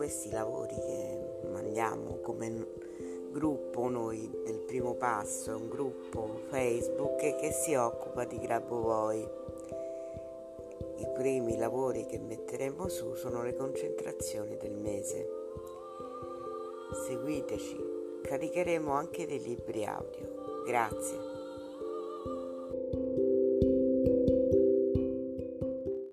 questi lavori che mandiamo come gruppo noi del primo passo, un gruppo Facebook che si occupa di Grabovoi. I primi lavori che metteremo su sono le concentrazioni del mese. Seguiteci, caricheremo anche dei libri audio. Grazie.